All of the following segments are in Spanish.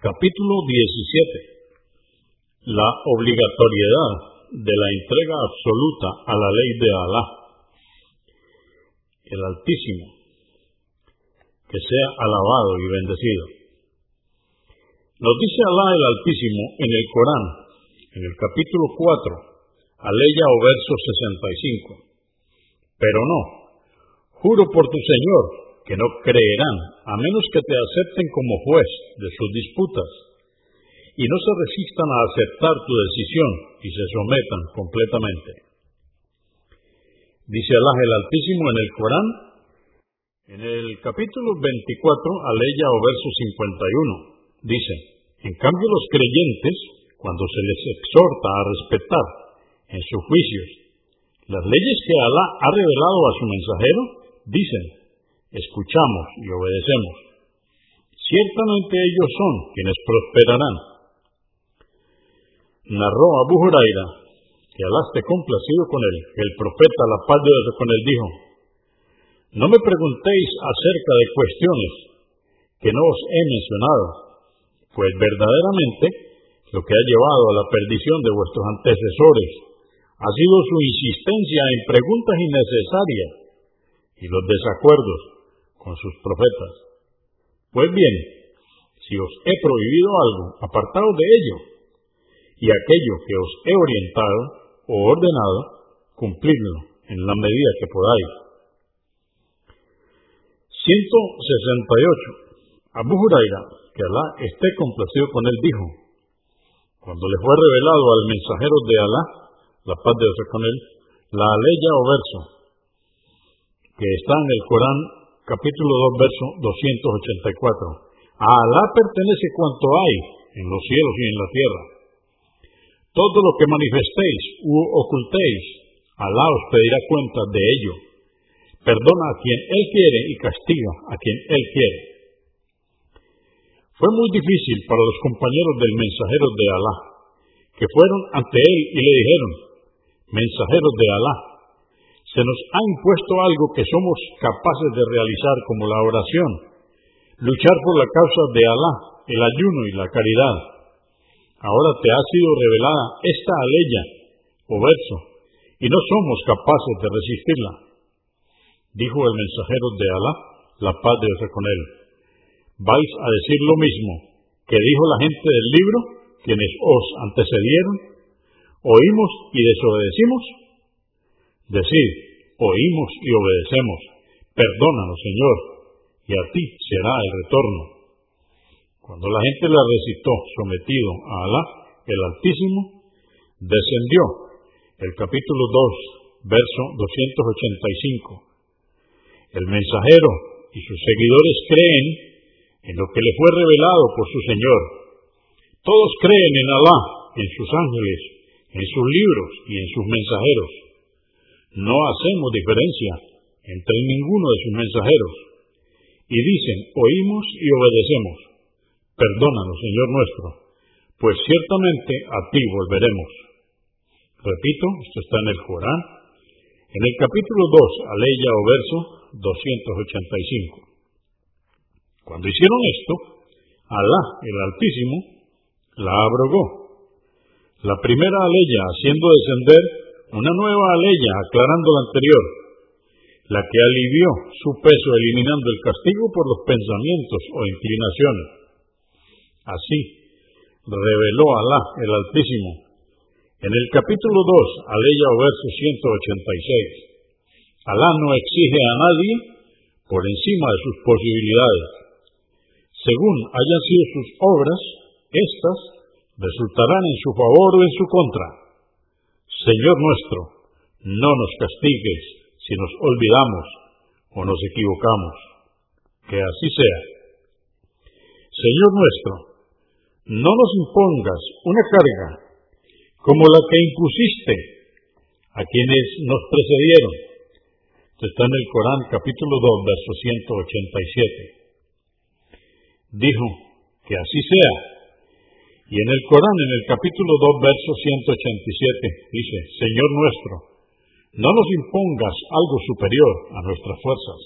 Capítulo 17. La obligatoriedad de la entrega absoluta a la ley de Alá. El Altísimo, que sea alabado y bendecido. Nos dice Alá el Altísimo en el Corán, en el capítulo 4, aleya o verso 65. Pero no, juro por tu Señor, que no creerán, a menos que te acepten como juez de sus disputas, y no se resistan a aceptar tu decisión y se sometan completamente. Dice Allah el Altísimo en el Corán, en el capítulo 24, aleya o verso 51, dice, en cambio los creyentes, cuando se les exhorta a respetar en sus juicios las leyes que Alá ha revelado a su mensajero, dicen, escuchamos y obedecemos. Ciertamente ellos son quienes prosperarán. Narró Abu Huraira, que Alá complacido con él, el profeta, la paz de con él, dijo, no me preguntéis acerca de cuestiones que no os he mencionado, pues verdaderamente lo que ha llevado a la perdición de vuestros antecesores ha sido su insistencia en preguntas innecesarias y los desacuerdos con sus profetas. Pues bien, si os he prohibido algo, apartaos de ello, y aquello que os he orientado o ordenado, cumplidlo en la medida que podáis. 168. Abu Huraira, que Alá esté complacido con él, dijo, cuando le fue revelado al mensajero de Alá, la paz de Dios con él, la aleya o verso, que está en el Corán capítulo 2, verso 284. A Alá pertenece cuanto hay en los cielos y en la tierra. Todo lo que manifestéis u ocultéis, Alá os pedirá cuenta de ello. Perdona a quien Él quiere y castiga a quien Él quiere. Fue muy difícil para los compañeros del mensajero de Alá, que fueron ante Él y le dijeron, mensajeros de Alá, se nos ha impuesto algo que somos capaces de realizar como la oración, luchar por la causa de Alá, el ayuno y la caridad. Ahora te ha sido revelada esta aleya o verso, y no somos capaces de resistirla. Dijo el mensajero de Alá, la paz de Dios con él. ¿Vais a decir lo mismo que dijo la gente del libro, quienes os antecedieron? ¿Oímos y desobedecimos? Decid, oímos y obedecemos. Perdónanos, Señor, y a ti será el retorno. Cuando la gente la recitó sometido a Alá, el Altísimo, descendió el capítulo 2, verso 285. El mensajero y sus seguidores creen en lo que le fue revelado por su Señor. Todos creen en Alá, en sus ángeles, en sus libros y en sus mensajeros no hacemos diferencia entre ninguno de sus mensajeros. Y dicen, oímos y obedecemos. Perdónanos, Señor nuestro, pues ciertamente a ti volveremos. Repito, esto está en el Corán, en el capítulo 2, aleya o verso 285. Cuando hicieron esto, Alá, el Altísimo, la abrogó. La primera aleya haciendo descender una nueva ley aclarando la anterior, la que alivió su peso eliminando el castigo por los pensamientos o inclinaciones. Así, reveló Alá el Altísimo en el capítulo 2, aleya o verso 186. Alá no exige a nadie por encima de sus posibilidades. Según hayan sido sus obras, éstas resultarán en su favor o en su contra. Señor nuestro, no nos castigues si nos olvidamos o nos equivocamos. Que así sea. Señor nuestro, no nos impongas una carga como la que impusiste a quienes nos precedieron. Está en el Corán capítulo 2, verso 187. Dijo, que así sea y en el Corán, en el capítulo 2, verso 187, dice, Señor nuestro, no nos impongas algo superior a nuestras fuerzas.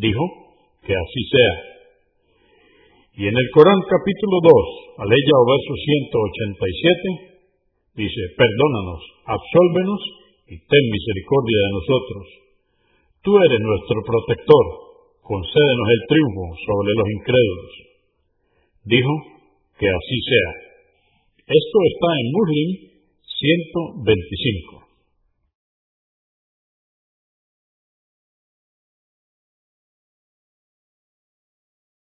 Dijo, que así sea. Y en el Corán capítulo 2, aleya o verso 187, dice, perdónanos, absolvenos y ten misericordia de nosotros. Tú eres nuestro protector, concédenos el triunfo sobre los incrédulos. Dijo, que así sea. Esto está en Muslim 125.